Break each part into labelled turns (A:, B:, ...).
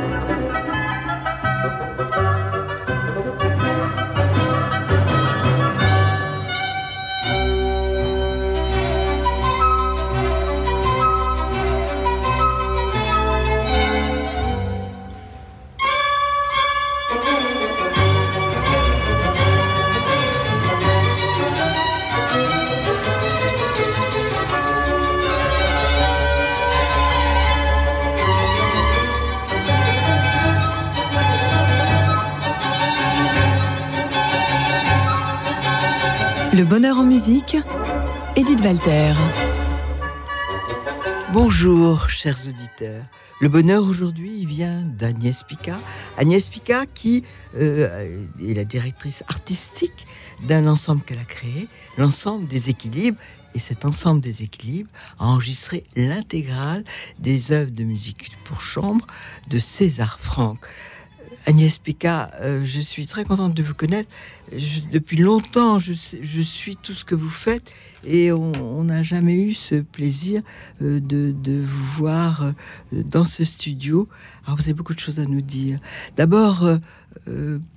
A: Le
B: Bonjour, chers auditeurs. Le bonheur aujourd'hui vient d'Agnès Pica. Agnès Pica, qui euh, est la directrice artistique d'un ensemble qu'elle a créé, l'ensemble des équilibres. Et cet ensemble des équilibres a enregistré l'intégrale des œuvres de musique pour chambre de César Franck. Agnès Pica, euh, je suis très contente de vous connaître. depuis longtemps, je, suis tout ce que vous faites et on n'a jamais eu ce plaisir euh, de, vous voir euh, dans ce studio. Alors vous avez beaucoup de choses à nous dire. D'abord,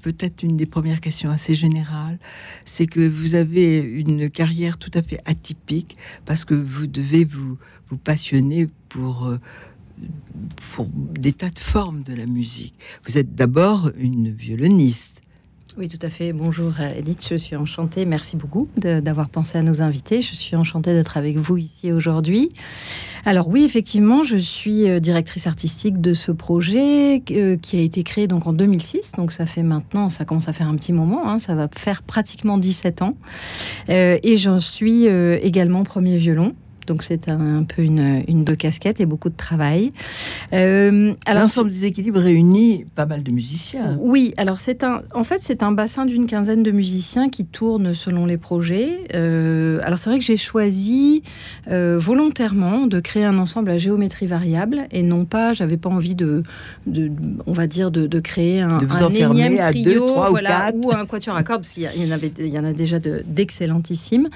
B: peut-être une des premières questions assez générales, c'est que vous avez une carrière tout à fait atypique parce que vous devez vous passionner pour pour des tas de formes de la musique. Vous êtes d'abord une violoniste.
C: Oui, tout à fait. Bonjour Edith, je suis enchantée. Merci beaucoup d'avoir pensé à nous inviter. Je suis enchantée d'être avec vous ici aujourd'hui. Alors oui, effectivement, je suis euh, directrice artistique de ce projet euh, qui a été créé donc en 2006. Donc ça fait maintenant, ça commence à faire un petit moment. Hein. ça va faire pratiquement 17 ans. Euh, et j'en suis également premier violon. Donc c'est un, peu une, une deux casquettes et beaucoup de travail.
B: Euh, L'ensemble des équilibres réunit pas mal de musiciens.
C: Oui, alors c'est un, en fait c'est un bassin d'une quinzaine de musiciens qui tournent selon les projets. Euh, alors c'est vrai que j'ai choisi euh, volontairement de créer un ensemble à géométrie variable et non pas, j'avais pas envie de, de, on va dire de, créer un, un énième trio, voilà, ou, un quatuor à cordes parce qu'il y, en avait, il y en a déjà d'excellentissimes.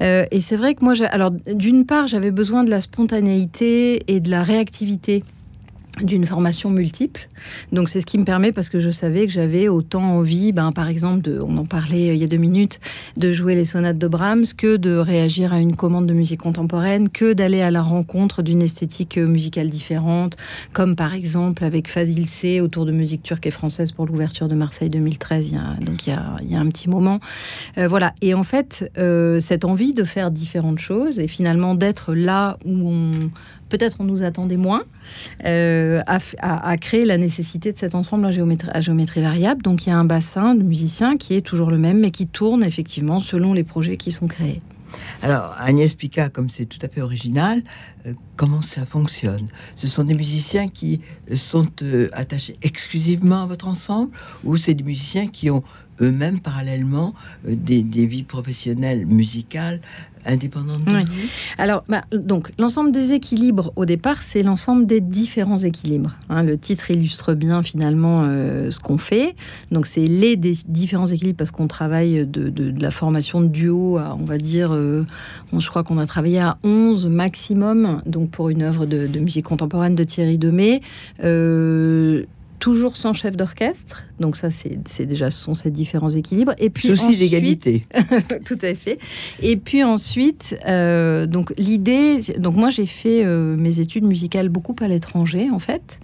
C: et c'est vrai que moi, alors d'une j'avais besoin de la spontanéité et de la réactivité d'une formation multiple. Donc c'est ce qui me permet, parce que je savais que j'avais autant envie, ben, par exemple, de, on en parlait euh, il y a deux minutes, de jouer les sonates de Brahms, que de réagir à une commande de musique contemporaine, que d'aller à la rencontre d'une esthétique euh, musicale différente, comme par exemple avec Fazil C autour de musique turque et française pour l'ouverture de Marseille 2013, il y a, donc il y a, un petit moment. Euh, voilà. Et en fait, cette envie de faire différentes choses et finalement d'être là où on peut-être on nous attendait moins, euh, à, créer la nécessité de cet ensemble à géométrie, variable. Donc il y a un bassin de musiciens qui est toujours le même, mais qui tourne effectivement selon les projets qui sont créés.
B: Alors, Agnès Pica, comme c'est tout à fait original, euh, comment ça fonctionne? Ce sont des musiciens qui euh, sont attachés exclusivement à votre ensemble ou c'est des musiciens qui ont eux-mêmes parallèlement des, vies professionnelles musicales indépendante de
C: Alors, bah, donc, l'ensemble des équilibres, au départ, c'est l'ensemble des différents équilibres. Hein. le titre illustre bien, finalement, euh, ce qu'on fait. Donc, c'est les différents équilibres parce qu'on travaille de, la formation de duo à, on va dire, euh, je crois qu'on a travaillé à 11 maximum, donc pour une œuvre de, musique contemporaine de Thierry Demey. Euh, toujours sans chef d'orchestre. Donc ça, c'est déjà, ce sont ces différents équilibres.
B: Et puis aussi l'égalité.
C: tout à fait. Et puis ensuite, euh, donc l'idée, donc moi j'ai fait euh, mes études musicales beaucoup à l'étranger en fait,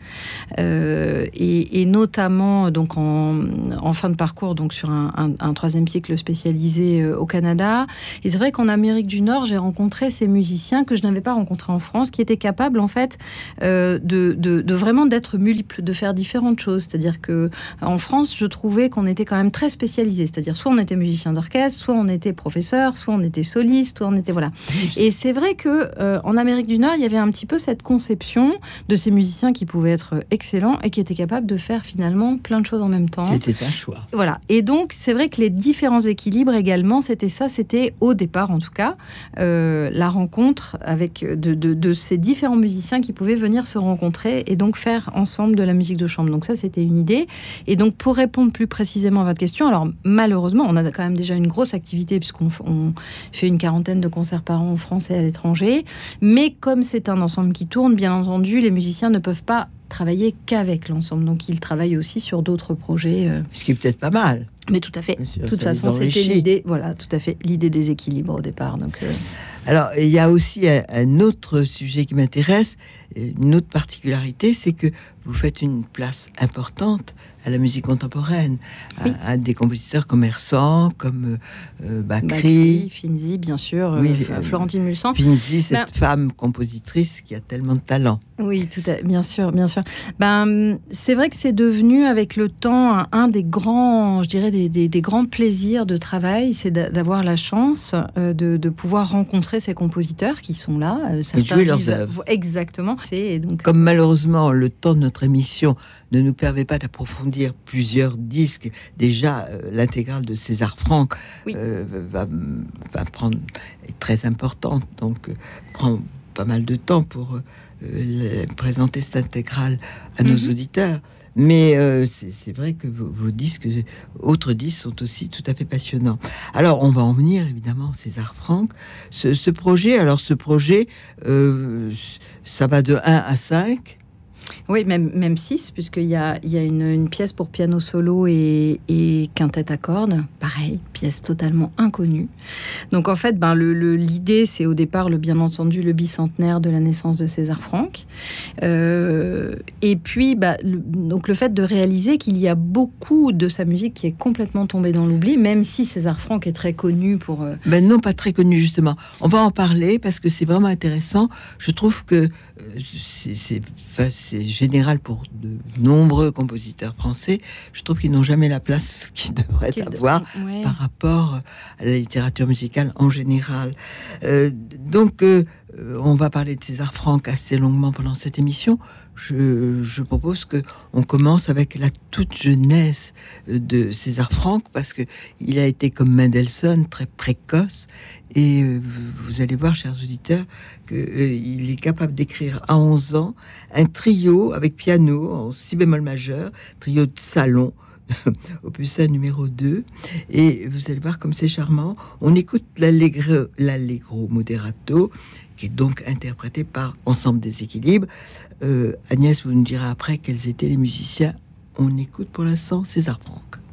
C: euh, et, notamment donc en, fin de parcours, donc sur un, troisième cycle spécialisé au Canada. Et c'est vrai qu'en Amérique du Nord, j'ai rencontré ces musiciens que je n'avais pas rencontrés en France, qui étaient capables en fait de, de, de vraiment d'être multiples, de faire différents de choses. C'est-à-dire que en France, je trouvais qu'on était quand même très spécialisé. C'est-à-dire soit on était musicien d'orchestre, soit on était professeur, soit on était soliste, soit on était voilà. Et c'est vrai que euh, en Amérique du Nord, il y avait un petit peu cette conception de ces musiciens qui pouvaient être excellents et qui étaient capables de faire finalement plein de choses en même temps.
B: C'était un choix.
C: Voilà. Et donc c'est vrai que les différents équilibres également, c'était ça. C'était au départ, en tout cas, euh, la rencontre avec de, de, de ces différents musiciens qui pouvaient venir se rencontrer et donc faire ensemble de la musique de chambre. Donc ça, c'était une idée. Et donc, pour répondre plus précisément à votre question, alors malheureusement, on a quand même déjà une grosse activité puisqu'on fait une quarantaine de concerts par an en France et à l'étranger. Mais comme c'est un ensemble qui tourne, bien entendu, les musiciens ne peuvent pas travailler qu'avec l'ensemble. Donc il travaille aussi sur d'autres projets. Euh.
B: Ce qui est peut-être pas mal.
C: Mais tout à fait. De toute façon, c'était l'idée. Voilà, tout à fait. L'idée des équilibres au départ. Donc. Euh.
B: Alors, il y a aussi un, autre sujet qui m'intéresse, une autre particularité, c'est que vous faites une place importante à la musique contemporaine, à, des compositeurs commerçants comme euh, Bakri,
C: Finzi, bien sûr, oui, euh, Florentine Mulsan.
B: Finzi, cette ben femme compositrice qui a tellement de talent.
C: Oui, tout à, bien sûr, bien sûr. Ben, c'est vrai que c'est devenu avec le temps un, des grands, je dirais, des, des, grands plaisirs de travail, c'est d'avoir la chance euh, de, de, pouvoir rencontrer ces compositeurs qui sont là.
B: Euh, Et jouer leurs œuvres.
C: Exactement. Et donc...
B: Comme malheureusement le temps de notre émission ne nous permet pas d'approfondir plusieurs disques, déjà euh, l'intégrale de César Franck va, va, prendre est très importante, donc prend pas mal de temps pour présenter cette intégrale à nos mhm. auditeurs. Mais euh, c'est vrai que vos, disques, autres disques, sont aussi tout à fait passionnants. Alors, on va en venir évidemment, César Franck. Ce, projet, alors ce projet, euh, ça va de 1 à 5.
C: Oui, même, même 6, puisqu'il y a, il y a une, pièce pour piano solo et, et quintette à cordes. Pareil, pièce totalement inconnue. Donc en fait, ben, l'idée, c'est au départ, le, bien entendu, le bicentenaire de la naissance de César Franck. Euh, et puis, bah, le, donc le fait de réaliser qu'il y a beaucoup de sa musique qui est complètement tombée dans l'oubli, même si César Franck est très connu pour...
B: Euh, ben non, pas très connu justement. On va en parler parce que c'est vraiment intéressant. Je trouve que euh, c'est général pour de nombreux compositeurs français. Je trouve qu'ils n'ont jamais la place qu'ils devraient avoir par rapport à la littérature musicale en général. Euh, donc, euh, on va parler de César Franck assez longuement pendant cette émission. Je, propose que on commence avec la toute jeunesse de César Franck parce que il a été comme Mendelssohn très précoce et euh, vous allez voir, chers auditeurs, qu'il euh, est capable d'écrire à 11 ans un trio avec piano en si bémol majeur, trio de salon, opus 1 numéro 2. Et vous allez voir comme c'est charmant. On écoute l'allegro moderato, qui est donc interprété par Ensemble des équilibres. Euh, Agnès vous nous dira après quels étaient les musiciens. On écoute pour l'instant César Franck.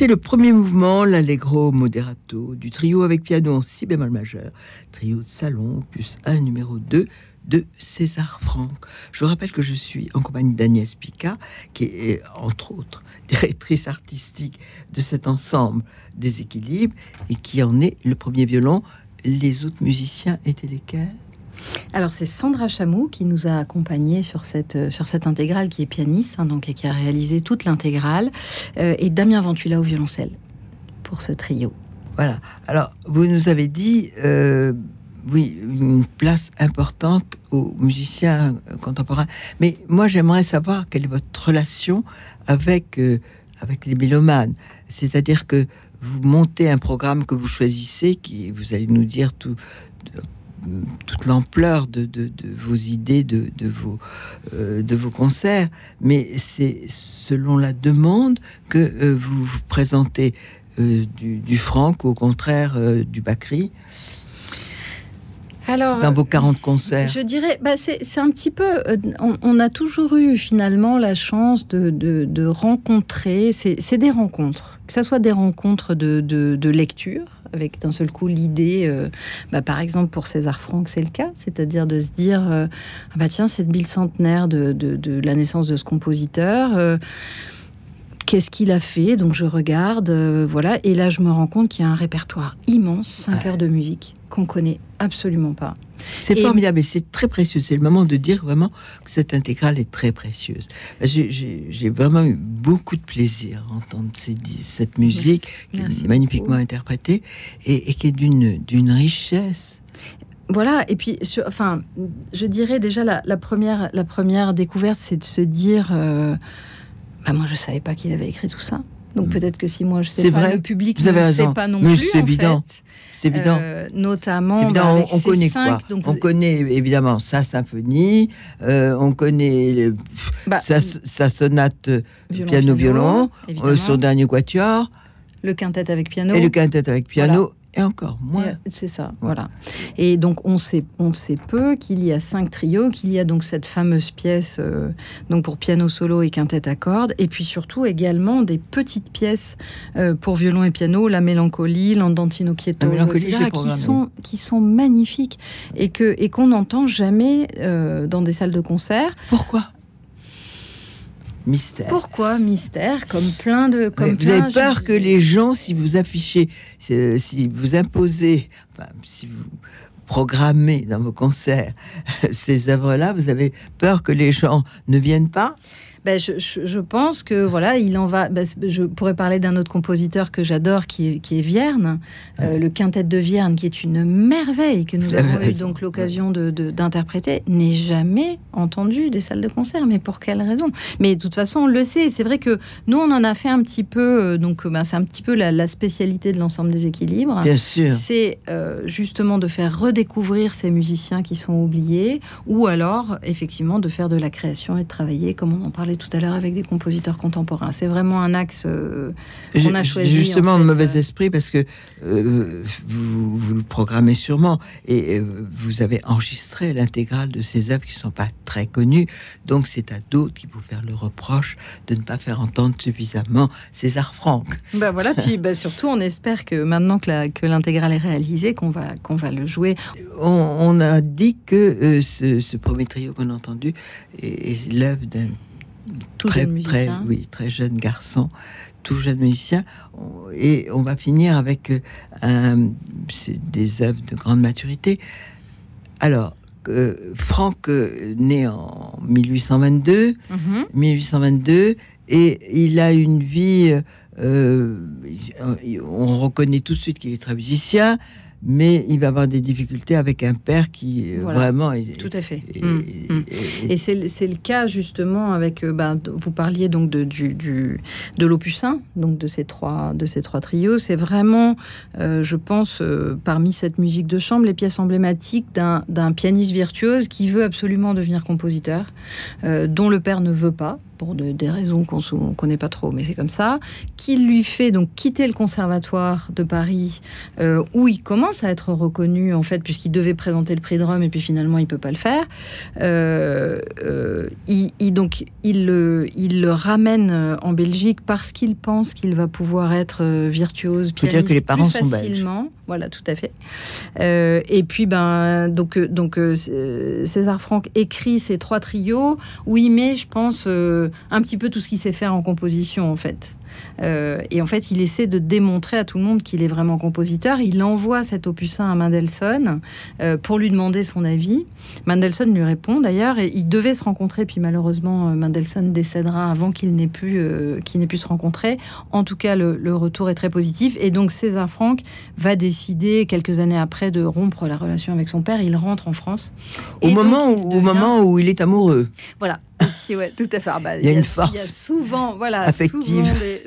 B: C'était le premier mouvement, l'allegro moderato, du trio avec piano en si bémol majeur, trio de salon, plus un numéro 2 de César Franck. Je vous rappelle que je suis en compagnie d'Agnès Pica, qui est entre autres directrice artistique de cet ensemble des équilibres et qui en est le premier violon. Les autres musiciens étaient lesquels?
C: Alors c'est Sandra Chamou qui nous a accompagnés sur cette, sur cette intégrale qui est pianiste, hein, donc, et qui a réalisé toute l'intégrale, euh, et Damien Ventula au violoncelle pour ce trio.
B: Voilà. Alors vous nous avez dit, euh, oui, une place importante aux musiciens contemporains. Mais moi j'aimerais savoir quelle est votre relation avec, euh, avec les mélomanes. C'est-à-dire que vous montez un programme que vous choisissez, qui vous allez nous dire tout toute l'ampleur de, vos idées, de, vos, euh, de vos concerts, mais c'est selon la demande que euh, vous vous présentez euh, du, franc ou au contraire du Bacri. Alors, dans vos 40 concerts
C: Je dirais, bah c'est un petit peu. On, a toujours eu finalement la chance de, de rencontrer. C'est des rencontres, que ce soit des rencontres de, lecture, avec d'un seul coup l'idée, euh, bah, par exemple pour César Franck, c'est le cas, c'est-à-dire de se dire, euh, ah bah tiens, c'est le bicentenaire de, de, la naissance de ce compositeur. Euh, qu'est-ce qu'il a fait? Donc je regarde, voilà, et là je me rends compte qu'il y a un répertoire immense, 5 heures de musique qu'on connaît absolument pas.
B: C'est formidable et c'est très précieux. C'est le moment de dire vraiment que cette intégrale est très précieuse. J'ai vraiment eu beaucoup de plaisir à entendre cette musique magnifiquement interprétée et, qui est d'une richesse.
C: Voilà, et puis, enfin, je dirais déjà la, première, la première découverte, c'est de se dire, euh, bah moi je savais pas qu'il avait écrit tout ça. Donc mm. peut-être que si moi je sais pas,
B: vrai,
C: le public ne sait pas non plus.
B: C'est évident. C'est évident.
C: Euh, notamment,
B: bah, on, connaît quoi On connaît évidemment sa symphonie, euh, on connaît bah, sa, sonate piano-violon, euh, son dernier quatuor.
C: Le quintet avec piano.
B: Et le quintet avec piano. Et encore moins.
C: C'est ça, voilà. Et donc on sait, on sait peu qu'il y a cinq trios, qu'il y a donc cette fameuse pièce euh, donc pour piano solo et quintette à cordes, et puis surtout également des petites pièces euh, pour violon et piano, la mélancolie, l'andantino quieto, etc., qui sont qui sont magnifiques et que et qu'on n'entend jamais euh, dans des salles de concert.
B: Pourquoi? Mystère.
C: Pourquoi mystère Comme plein de. Comme
B: vous avez peur que les gens, si vous affichez, si vous imposez, si vous programmez dans vos concerts ces œuvres-là, vous avez peur que les gens ne viennent pas?
C: Ben, je, pense que voilà, il en va. Ben, je pourrais parler d'un autre compositeur que j'adore, qui est, qui est Vierne, euh, le quintet de Vierne, qui est une merveille que nous avons eu donc l'occasion d'interpréter, de, n'est jamais entendu des salles de concert. Mais pour quelle raison? Mais de toute façon, on le sait. C'est vrai que nous, on en a fait un petit peu. Euh, donc, ben, c'est un petit peu la, spécialité de l'ensemble des équilibres.
B: Bien sûr.
C: C'est euh, justement de faire redécouvrir ces musiciens qui sont oubliés, ou alors effectivement de faire de la création et de travailler, comme on en parlait tout à l'heure avec des compositeurs contemporains. C'est vraiment un axe euh, qu'on a choisi.
B: Justement, en mauvais esprit, parce que euh, vous, vous, le programmez sûrement et euh, vous avez enregistré l'intégrale de ces œuvres qui ne sont pas très connues. Donc, c'est à d'autres qui vous faire le reproche de ne pas faire entendre suffisamment César Franck.
C: Ben voilà, puis ben surtout, on espère que maintenant que l'intégrale est réalisée, qu'on va, qu'on va le jouer.
B: On, a dit que ce, ce, premier trio qu'on a entendu est l'œuvre d'un très, très, oui, très jeune garçon, tout jeune musicien. Et on va finir avec euh, un, des œuvres de grande maturité. Alors, euh, Franck euh, né en 1822, 1822, mhm. et il a une vie. on reconnaît tout de suite qu'il est très musicien mais il va avoir des difficultés avec un père qui euh, vraiment
C: est, tout à fait. et, mm, mm. et, c'est le cas justement avec euh, bah, vous parliez donc de du, du de l'opus 1 donc de ces trois de ces trois trios. C'est vraiment euh, je pense parmi cette musique de chambre les pièces emblématiques d'un pianiste virtuose qui veut absolument devenir compositeur dont le père ne veut pas pour des raisons qu'on ne connaît pas trop, mais c'est comme ça, qui lui fait donc quitter le conservatoire de Paris, euh, où il commence à être reconnu, en fait, puisqu'il devait présenter le prix de Rome, et puis finalement, il peut pas le faire. Euh, euh, il, donc, il le, il le ramène en Belgique parce qu'il pense qu'il va pouvoir être virtuose,
B: pianiste, que les parents sont
C: facilement. Voilà, tout à fait. et puis, ben, donc, donc César Franck écrit ces trois trios où il met, je pense, un petit peu tout ce qu'il sait faire en composition, en fait. Euh, et en fait, il essaie de démontrer à tout le monde qu'il est vraiment compositeur. Il envoie cet opus 1 à Mendelssohn euh, pour lui demander son avis. Mendelssohn lui répond d'ailleurs, et ils devaient se rencontrer, puis malheureusement, euh, Mendelssohn décédera avant qu'il n'ait pu, n'ait pu se rencontrer. En tout cas, le, retour est très positif. Et donc, César Franck va décider, quelques années après, de rompre la relation avec son père. Il rentre en France.
B: Au, moment, où, au moment où il est amoureux.
C: Voilà, ouais, tout à fait. Ah bah,
B: il, y a une force.
C: Il y a souvent, voilà, affective.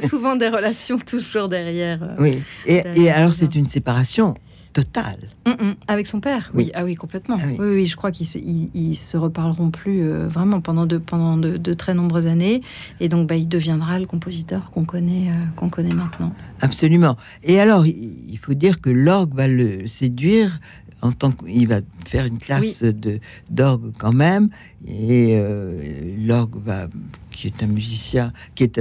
C: Souvent des, relations toujours derrière. Euh,
B: oui. Et, alors, c'est une séparation totale.
C: Mm, mm. Avec son père, oui. Ah oui, complètement. Ah oui. oui. je crois qu'ils se, ils, se reparleront plus euh, vraiment pendant, de, pendant de, très nombreuses années. Et donc, bah, il deviendra le compositeur qu'on connaît, euh, qu'on connaît maintenant.
B: Absolument. Et alors, il faut dire que l'orgue va le séduire en tant qu'il va faire une classe de d'orgue quand même, et euh, l'orgue va, qui est un musicien, qui est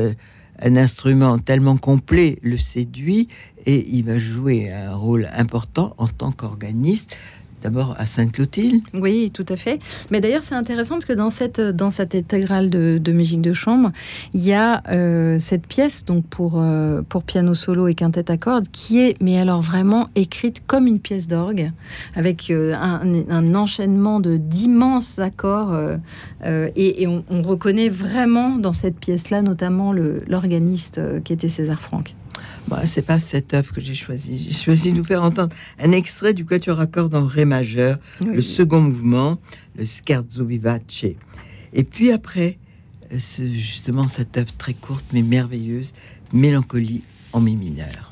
B: un instrument tellement complet, le séduit et il va jouer un rôle important en tant qu'organiste d'abord à Sainte-Clotilde.
C: Oui, tout à fait. Mais d'ailleurs, c'est intéressant parce que dans cette, dans cette intégrale de, musique de chambre, il y a euh, cette pièce donc pour, euh, pour piano solo et quintette à cordes qui est, mais alors vraiment écrite comme une pièce d'orgue, avec euh, un, enchaînement de d'immenses accords. et, on, on, reconnaît vraiment dans cette pièce-là, notamment l'organiste qui était César Franck.
B: Bah, c'est pas cette œuvre que j'ai choisie. J'ai choisi de vous faire entendre un extrait du Quatuor à cordes en Ré majeur, le second mouvement, le Scherzo Vivace. Et puis après, euh, justement, cette œuvre très courte mais merveilleuse, Mélancolie en mi mineur.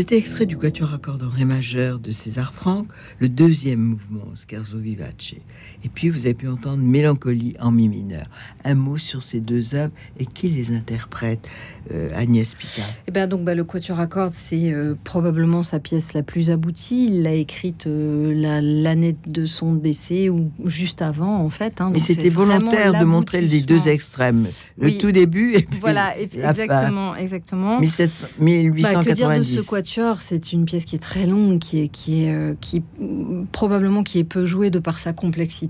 B: C'était extrait du Quatuor à cordes en Ré majeur de César Franck, le deuxième mouvement, Scherzo Vivace. Et puis vous avez pu entendre Mélancolie en mi mineur. Un mot sur ces deux œuvres et qui les interprète, euh, Agnès Picard?
C: Eh ben donc bah, le Quatuor à cordes, c'est euh, probablement sa pièce la plus aboutie. Il l'a écrite euh, la- l'année de son décès ou juste avant en fait. hein.
B: Mais c'était volontaire de montrer les deux extrêmes, le
C: Oui.
B: tout début et puis
C: Voilà, et puis-
B: la fin.
C: exactement, exactement.
B: 1700
C: Bah, que dire de
B: 1890.
C: ce quatuor? C'est une pièce qui est très longue, qui est, qui est, qui mm, probablement qui est peu jouée de par sa complexité.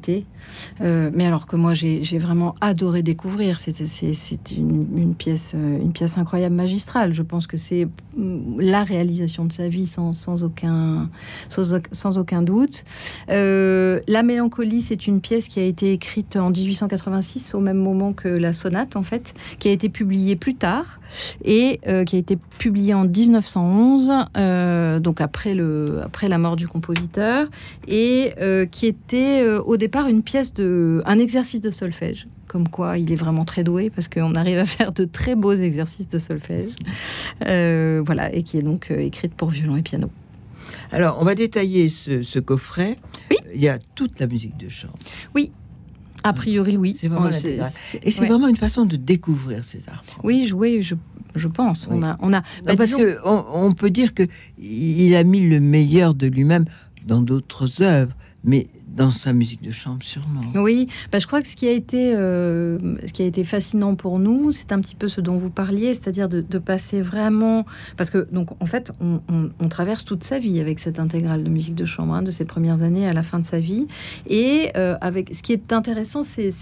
C: Euh, mais alors que moi j'ai vraiment adoré découvrir. C'est une, pièce euh, une pièce incroyable, magistrale. Je pense que c'est mm, la réalisation de sa vie sans, aucun sans, auc- sans aucun doute. Euh, la mélancolie, c'est une pièce qui a été écrite en 1886 au même moment que la sonate en fait, qui a été publiée plus tard et qui a été publié en 1911, euh, donc après, le, après la mort du compositeur, et qui était au départ une pièce de, un exercice de solfège. Comme quoi, il est vraiment très doué parce qu'on arrive à faire de très beaux exercices de solfège. Euh, voilà, et qui est donc euh, écrite pour violon et piano.
B: Alors, on va détailler ce, ce coffret.
C: Oui.
B: Il y a toute la musique de chambre.
C: A priori, oui.
B: C'est vraiment
C: Oh,
B: Et c'est
C: ouais.
B: vraiment une façon de découvrir César Franck.
C: Oui, jouer, je, je pense. On
B: Oui.
C: a, on a.
B: Non,
C: bah,
B: parce
C: disons-
B: que on, on peut dire que il a mis le meilleur de lui-même dans d'autres œuvres, mais dans sa musique de chambre sûrement.
C: Oui, bah, je crois que ce qui a été, euh, ce qui a été fascinant pour nous, c'est un petit peu ce dont vous parliez, c'est-à-dire de, passer vraiment, parce que donc en fait, on, traverse toute sa vie avec cette intégrale de musique de chambre, hein, de ses premières années à la fin de sa vie, et euh, avec ce qui est intéressant, c'est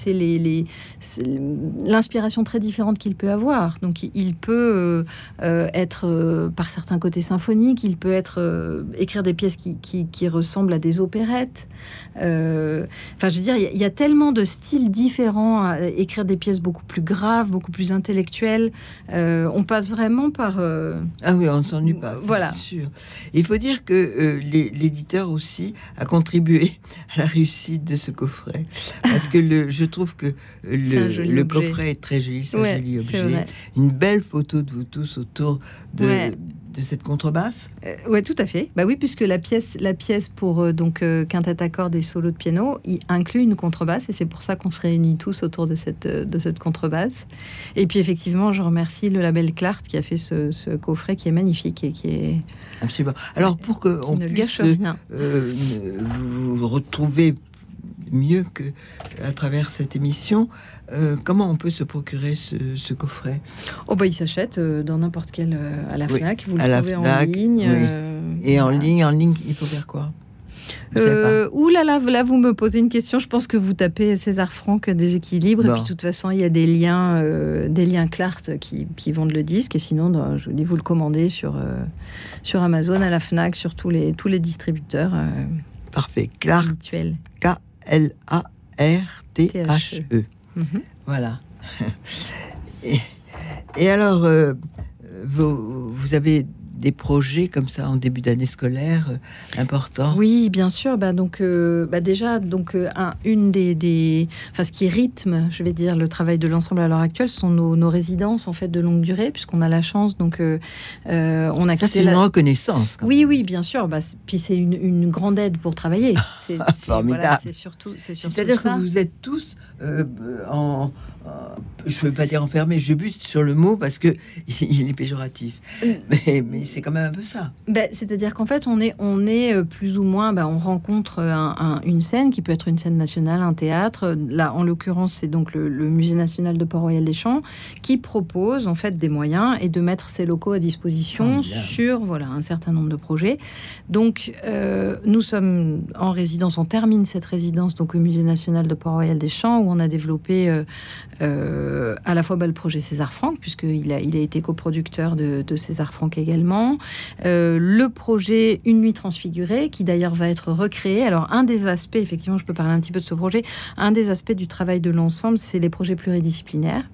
C: l'inspiration très différente qu'il peut avoir. Donc il- peut euh, être par certains côtés symphonique, il peut écrire des pièces qui ressemblent à des opérettes. Euh, Enfin, je veux dire, il y a- il y, a tellement de styles différents à écrire des pièces beaucoup plus graves, beaucoup plus intellectuelles. Euh, on passe vraiment par. euh,
B: Ah oui, on ne s'ennuie pas,
C: Voilà.
B: sûr. Il faut dire que l'éditeur aussi a contribué à la réussite de ce coffret, parce que le, je trouve que
C: un
B: le,
C: joli
B: coffret est très joli, c'est un
C: ouais,
B: joli
C: c'est
B: objet. Une belle photo de vous tous autour de,
C: Ouais.
B: De cette contrebasse?
C: Euh, ouais, tout à fait. Bah oui, puisque la pièce, la pièce pour euh, donc euh, quintette à cordes et solo de piano, il inclut une contrebasse et c'est pour ça qu'on se réunit tous autour de cette euh, de cette contrebasse. Et puis effectivement, je remercie le label Clart qui a fait ce, ce coffret qui est magnifique et qui est
B: Absolument. Alors pour que on
C: ne
B: puisse
C: gâche rien.
B: vous vous retrouver mieux que à travers cette émission, euh, comment on peut se procurer ce, ce coffret?
C: Oh bah il s'achète euh, dans n'importe quel euh, à la
B: Oui,
C: Fnac, vous le
B: à la
C: trouvez
B: Fnac,
C: en ligne.
B: oui. Et en ligne, en ligne, il faut faire quoi?
C: Euh, ouh là là, là, vous me posez une question. Je pense que vous tapez César Franck déséquilibre.
B: Bon.
C: Et puis, de toute façon, il y a des liens, euh, des liens Clart qui, qui vendent le disque. Et sinon, dans- je vous dis, vous le commandez sur, euh, sur Amazon, à la Fnac, sur tous les, tous les distributeurs
B: Parfait. Clark,
C: habituels.
B: K-L-A-R-T-H-E.
C: Mhm.
B: Voilà. et, et alors, euh, vous, vous avez des projets comme ça en début d'année scolaire euh, importants?
C: Oui, bien sûr. Bah, donc, euh, bah, déjà, donc, euh, un- une des, des, enfin, ce qui rythme, je vais dire, le travail de l'ensemble à l'heure actuelle, sont nos, nos résidences en fait de longue durée, puisqu'on a la chance. Donc, euh, on a
B: Ça, c'est une
C: la-
B: reconnaissance. quand
C: Oui, oui, bien sûr. Bah, puis c'est une, une grande aide pour travailler. C'est
B: Formidable.
C: voilà, c'est surtout, c'est surtout
B: C'est-à-dire que vous êtes tous euh, en, en- je ne veux pas dire enfermés, je bute sur le mot parce que il est péjoratif.
C: Mm.
B: Mais, mais c'est quand même un peu ça.
C: Ben, C'est-à-dire qu'en fait, on est, on est euh, plus ou moins, ben, on rencontre un- un- une scène qui peut être une scène nationale, un théâtre. Là, en l'occurrence, c'est donc le, le Musée national de Port-Royal des Champs qui propose en fait des moyens et de mettre ses locaux à disposition
B: Formidable.
C: sur voilà un certain nombre de projets. Donc, euh, nous sommes en résidence, on termine cette résidence donc au Musée national de Port-Royal des Champs où on a développé euh, euh, à la fois bah, le projet César Franck, puisqu'il a, il a été coproducteur de, César Franck également. Euh, le projet Une nuit transfigurée, qui d'ailleurs va être recréé. Alors, un des aspects, effectivement, je peux parler un petit peu de ce projet, un des aspects du travail de l'ensemble, c'est les projets pluridisciplinaires.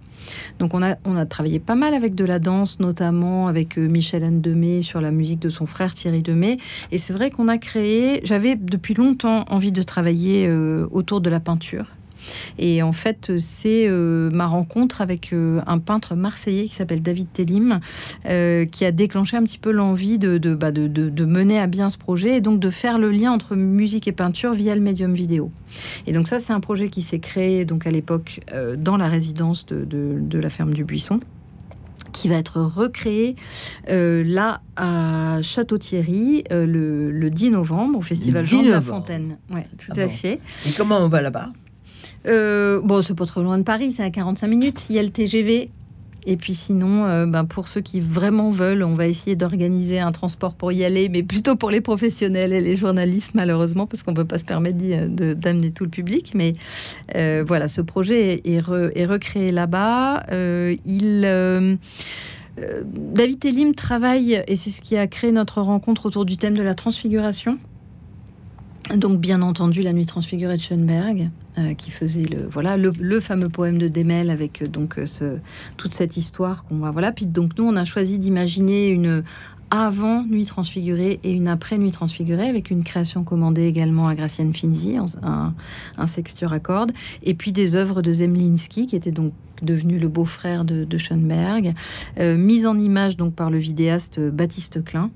C: Donc on a, travaillé pas mal avec de la danse, notamment avec Michel Anne Demey sur la musique de son frère Thierry Demey. Et c'est vrai qu'on a créé, j'avais depuis longtemps envie de travailler autour de la peinture. Et en fait, c'est ma rencontre avec un peintre marseillais qui s'appelle David Tellim, qui a déclenché un petit peu l'envie bah, de, de, de, mener à bien ce projet et donc de faire le lien entre musique et peinture via le médium vidéo. Et donc ça, c'est un projet qui s'est créé donc à l'époque dans la résidence de, de la ferme du Buisson qui va être recréé euh, là à Château-Thierry euh, le, 10 novembre au festival Jean de la Fontaine. Ouais, tout ah à fait.
B: Et comment on va là-bas?
C: Euh, Bon, c'est pas trop loin de Paris, c'est à 45 minutes. Il y a le TGV et puis sinon, euh, ben, pour ceux qui vraiment veulent, on va essayer d'organiser un transport pour y aller, mais plutôt pour les professionnels et les journalistes, malheureusement, parce qu'on ne peut pas se permettre d'amener tout le public. Mais euh, voilà, ce projet est, recréé là-bas. Euh. David Elim travaille, et c'est ce qui a créé notre rencontre autour du thème de la transfiguration. Donc, bien entendu, La Nuit transfigurée de Schoenberg, euh, qui faisait le, voilà, le, fameux poème de Demel avec euh, donc euh, ce, toute cette histoire qu'on va. Voilà. Puis, donc, nous, on a choisi d'imaginer une avant Nuit transfigurée et une après Nuit transfigurée, avec une création commandée également à Gracienne Finzi, un, un à cordes, et puis des œuvres de Zemlinski, qui était donc devenu le beau-frère de, Schoenberg, mise en image donc par le vidéaste Baptiste Klein,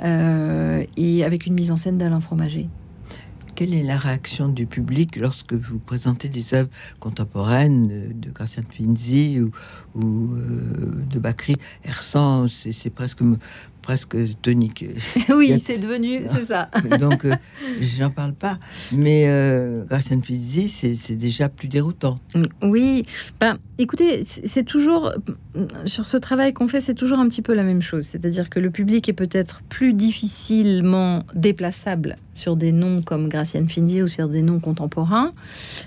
C: et avec une mise en scène d'Alain Fromager
B: quelle est la réaction du public lorsque vous présentez des œuvres contemporaines de Gracien Finzi ou, ou euh, de Bakri Ersan? C'est presque presque tonique.
C: oui, c'est devenu, c'est ça.
B: Donc, euh, j'en parle pas. Mais euh, Gracien Pizzi, c'est déjà plus déroutant.
C: Oui, ben, écoutez, c'est toujours, sur ce travail qu'on fait, c'est toujours un petit peu la même chose. C'est-à-dire que le public est peut-être plus difficilement déplaçable sur des noms comme Gracienne Finzi ou sur des noms contemporains,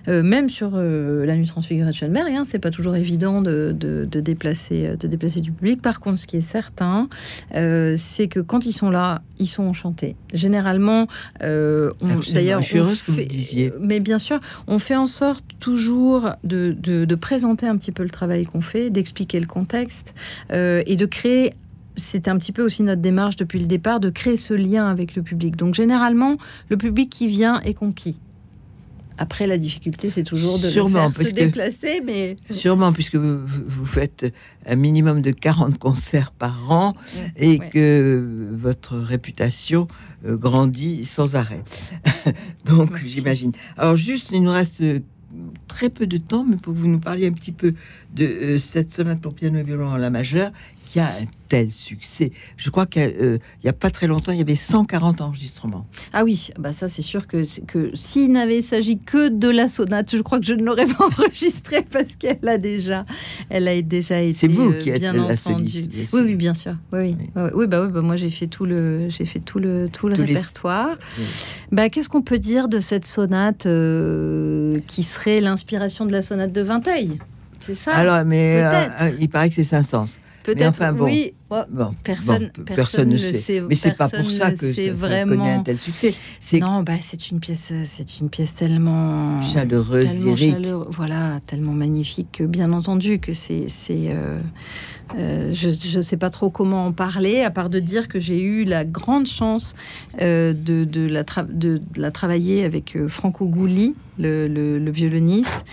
C: euh, même sur euh, la nuit transfigurée de Schoenberg, hein, c'est pas toujours évident de, de, déplacer, de déplacer du public. Par contre, ce qui est certain, euh, c'est que quand ils sont là, ils sont enchantés. Généralement,
B: d'ailleurs,
C: mais bien sûr, on fait en sorte toujours de, de présenter un petit peu le travail qu'on fait, d'expliquer le contexte et de créer c'est un petit peu aussi notre démarche depuis le départ de créer ce lien avec le public. Donc généralement, le public qui vient est conquis. Après, la difficulté, c'est toujours de
B: sûrement,
C: faire se déplacer, mais...
B: Sûrement, puisque vous, faites un minimum de 40 concerts par an et que votre réputation euh, grandit sans arrêt. Donc, j'imagine. Alors, juste, il nous reste très peu de temps, mais pour que vous nous parliez un petit peu de euh, cette sonate pour piano et violon en la majeure, qui a un tel succès. Je crois qu'il n'y euh, a pas très longtemps, il y avait 140 enregistrements.
C: Ah oui, bah ça c'est sûr que, que s'il n'avait s'agit que de la sonate, je crois que je ne l'aurais pas enregistrée parce qu'elle a déjà, elle a déjà été.
B: C'est vous qui euh, êtes bien la soliste,
C: Oui, oui, bien sûr. Oui, oui. oui. bah, oui bah, moi j'ai fait tout le, j'ai fait tout le, tout le répertoire. Bah, qu'est-ce qu'on peut dire de cette sonate euh, qui serait l'inspiration de la sonate de Vinteuil? C'est ça?
B: Alors, mais il paraît que c'est Saint-Saëns.
C: Peut-être, enfin, bon, oui. bon, personne, personne, ne sait.
B: Mais c'est pas pour ça que ça, vraiment... connaît un tel succès.
C: Non, bah c'est une pièce, c'est une pièce tellement
B: chaleureuse,
C: tellement chaleure, voilà, tellement magnifique que bien entendu que c'est, c'est. Euh, euh, je ne sais pas trop comment en parler, à part de dire que j'ai eu la grande chance euh, de, la travailler avec Franco Gouli, le, le, violoniste,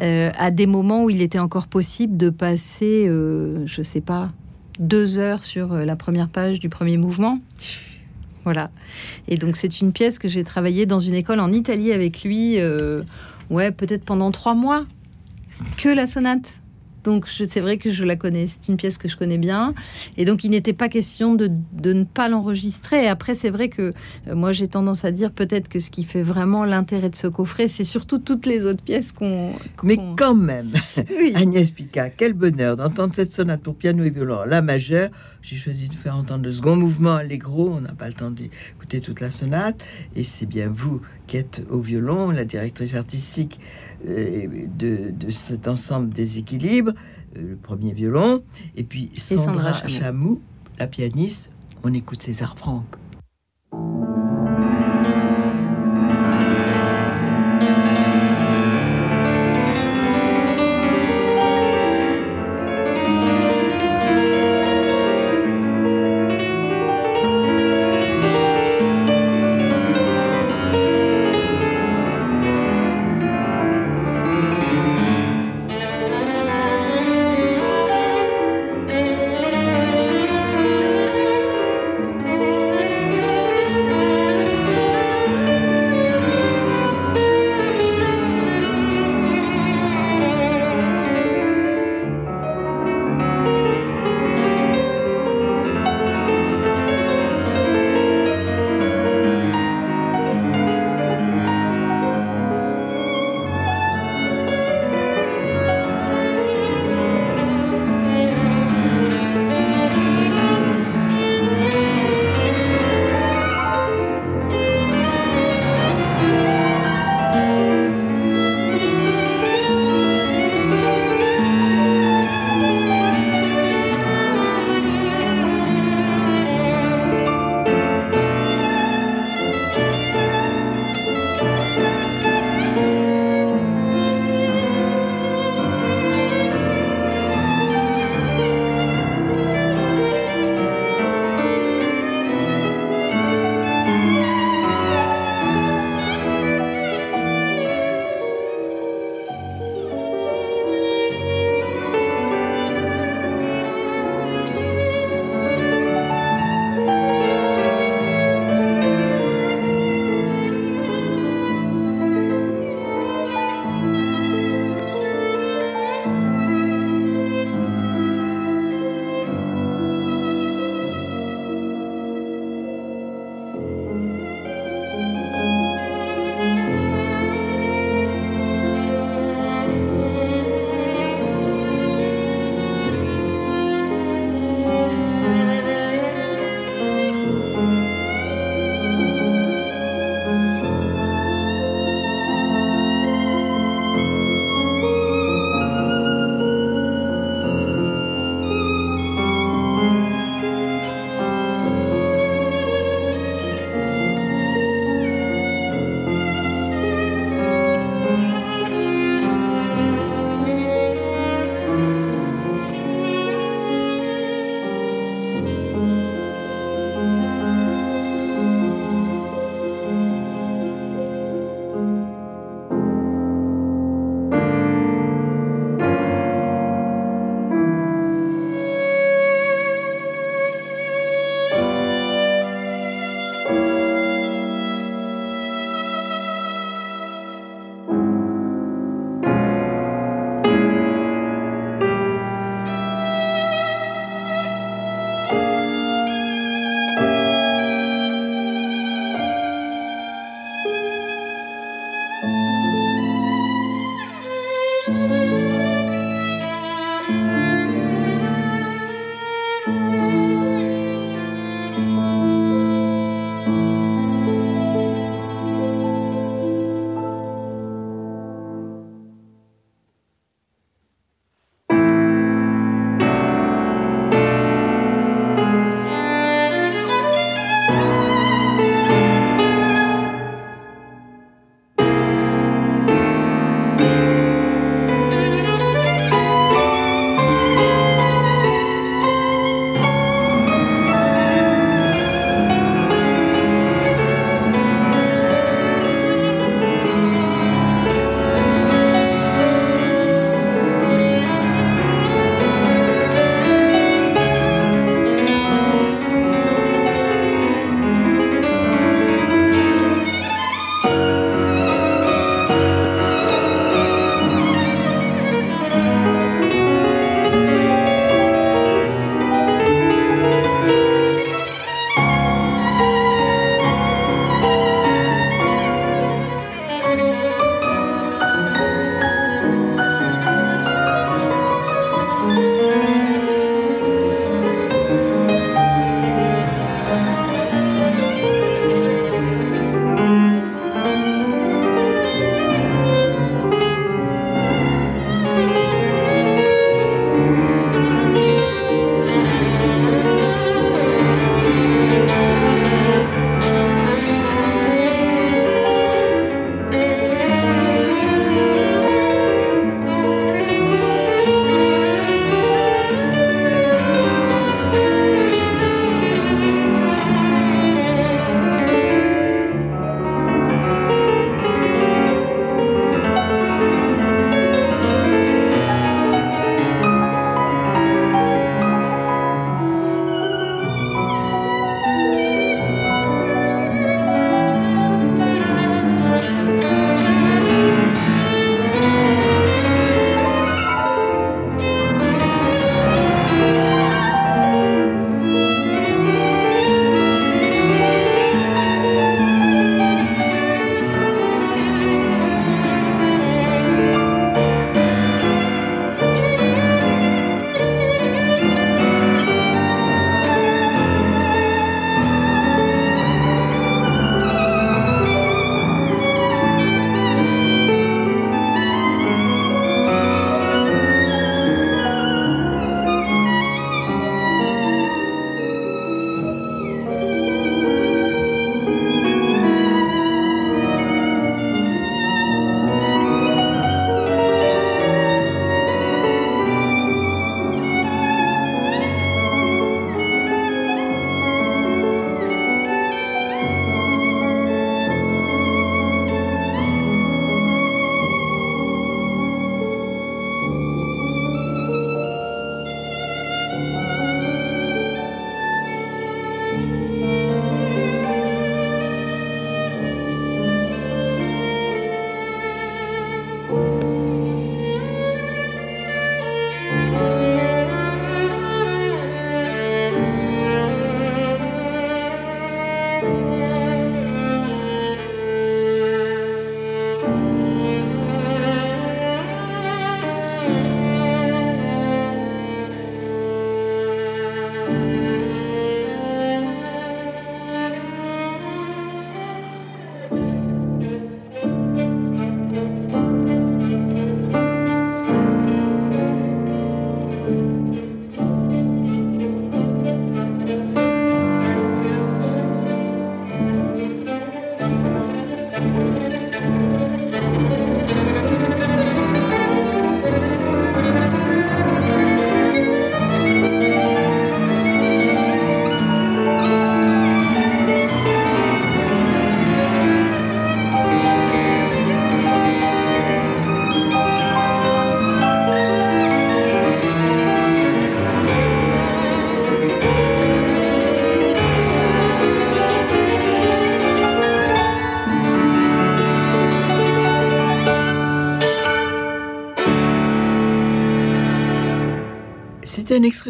C: euh, à des moments où il était encore possible de passer, euh, je sais pas, deux heures sur euh, la première page du premier mouvement. Voilà. Et donc c'est une pièce que j'ai travaillée dans une école en Italie avec lui, ouais, peut-être pendant trois mois, que la sonate. Donc c'est vrai que je la connais, c'est une pièce que je connais bien. Et donc il n'était pas question de, ne pas l'enregistrer. Après c'est vrai que euh, moi j'ai tendance à dire peut-être que ce qui fait vraiment l'intérêt de ce coffret, c'est surtout toutes les autres pièces qu'on...
B: Mais quand même, Agnès Pica, quel bonheur d'entendre cette sonate pour piano et violon, la majeure. J'ai choisi de faire entendre le second mouvement allegro, on n'a pas le temps d'écouter toute la sonate. Et c'est bien vous qui êtes au violon, la directrice artistique euh, de, cet ensemble des équilibres, euh, le premier violon, et puis Sandra, Chamou, la pianiste. On écoute César Franck.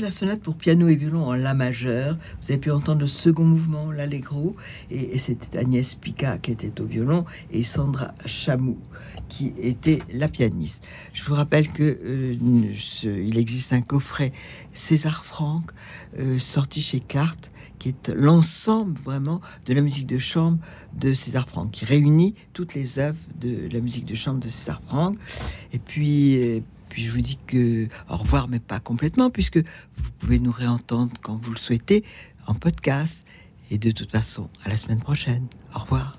B: La sonate pour piano et violon en La majeur. Vous avez pu entendre le second mouvement, l'allegro, et, c'était Agnès Pica qui était au violon et Sandra Chamou qui était la pianiste. Je vous rappelle que euh, il existe un coffret César Franck euh, sorti chez Carte qui est l'ensemble vraiment de la musique de chambre de César Franck, qui réunit toutes les œuvres de la musique de chambre de César Franck. Et puis, euh, puis je vous dis que au revoir, mais pas complètement, puisque vous pouvez nous réentendre quand vous le souhaitez en podcast. Et de toute façon, à la semaine prochaine. Au revoir.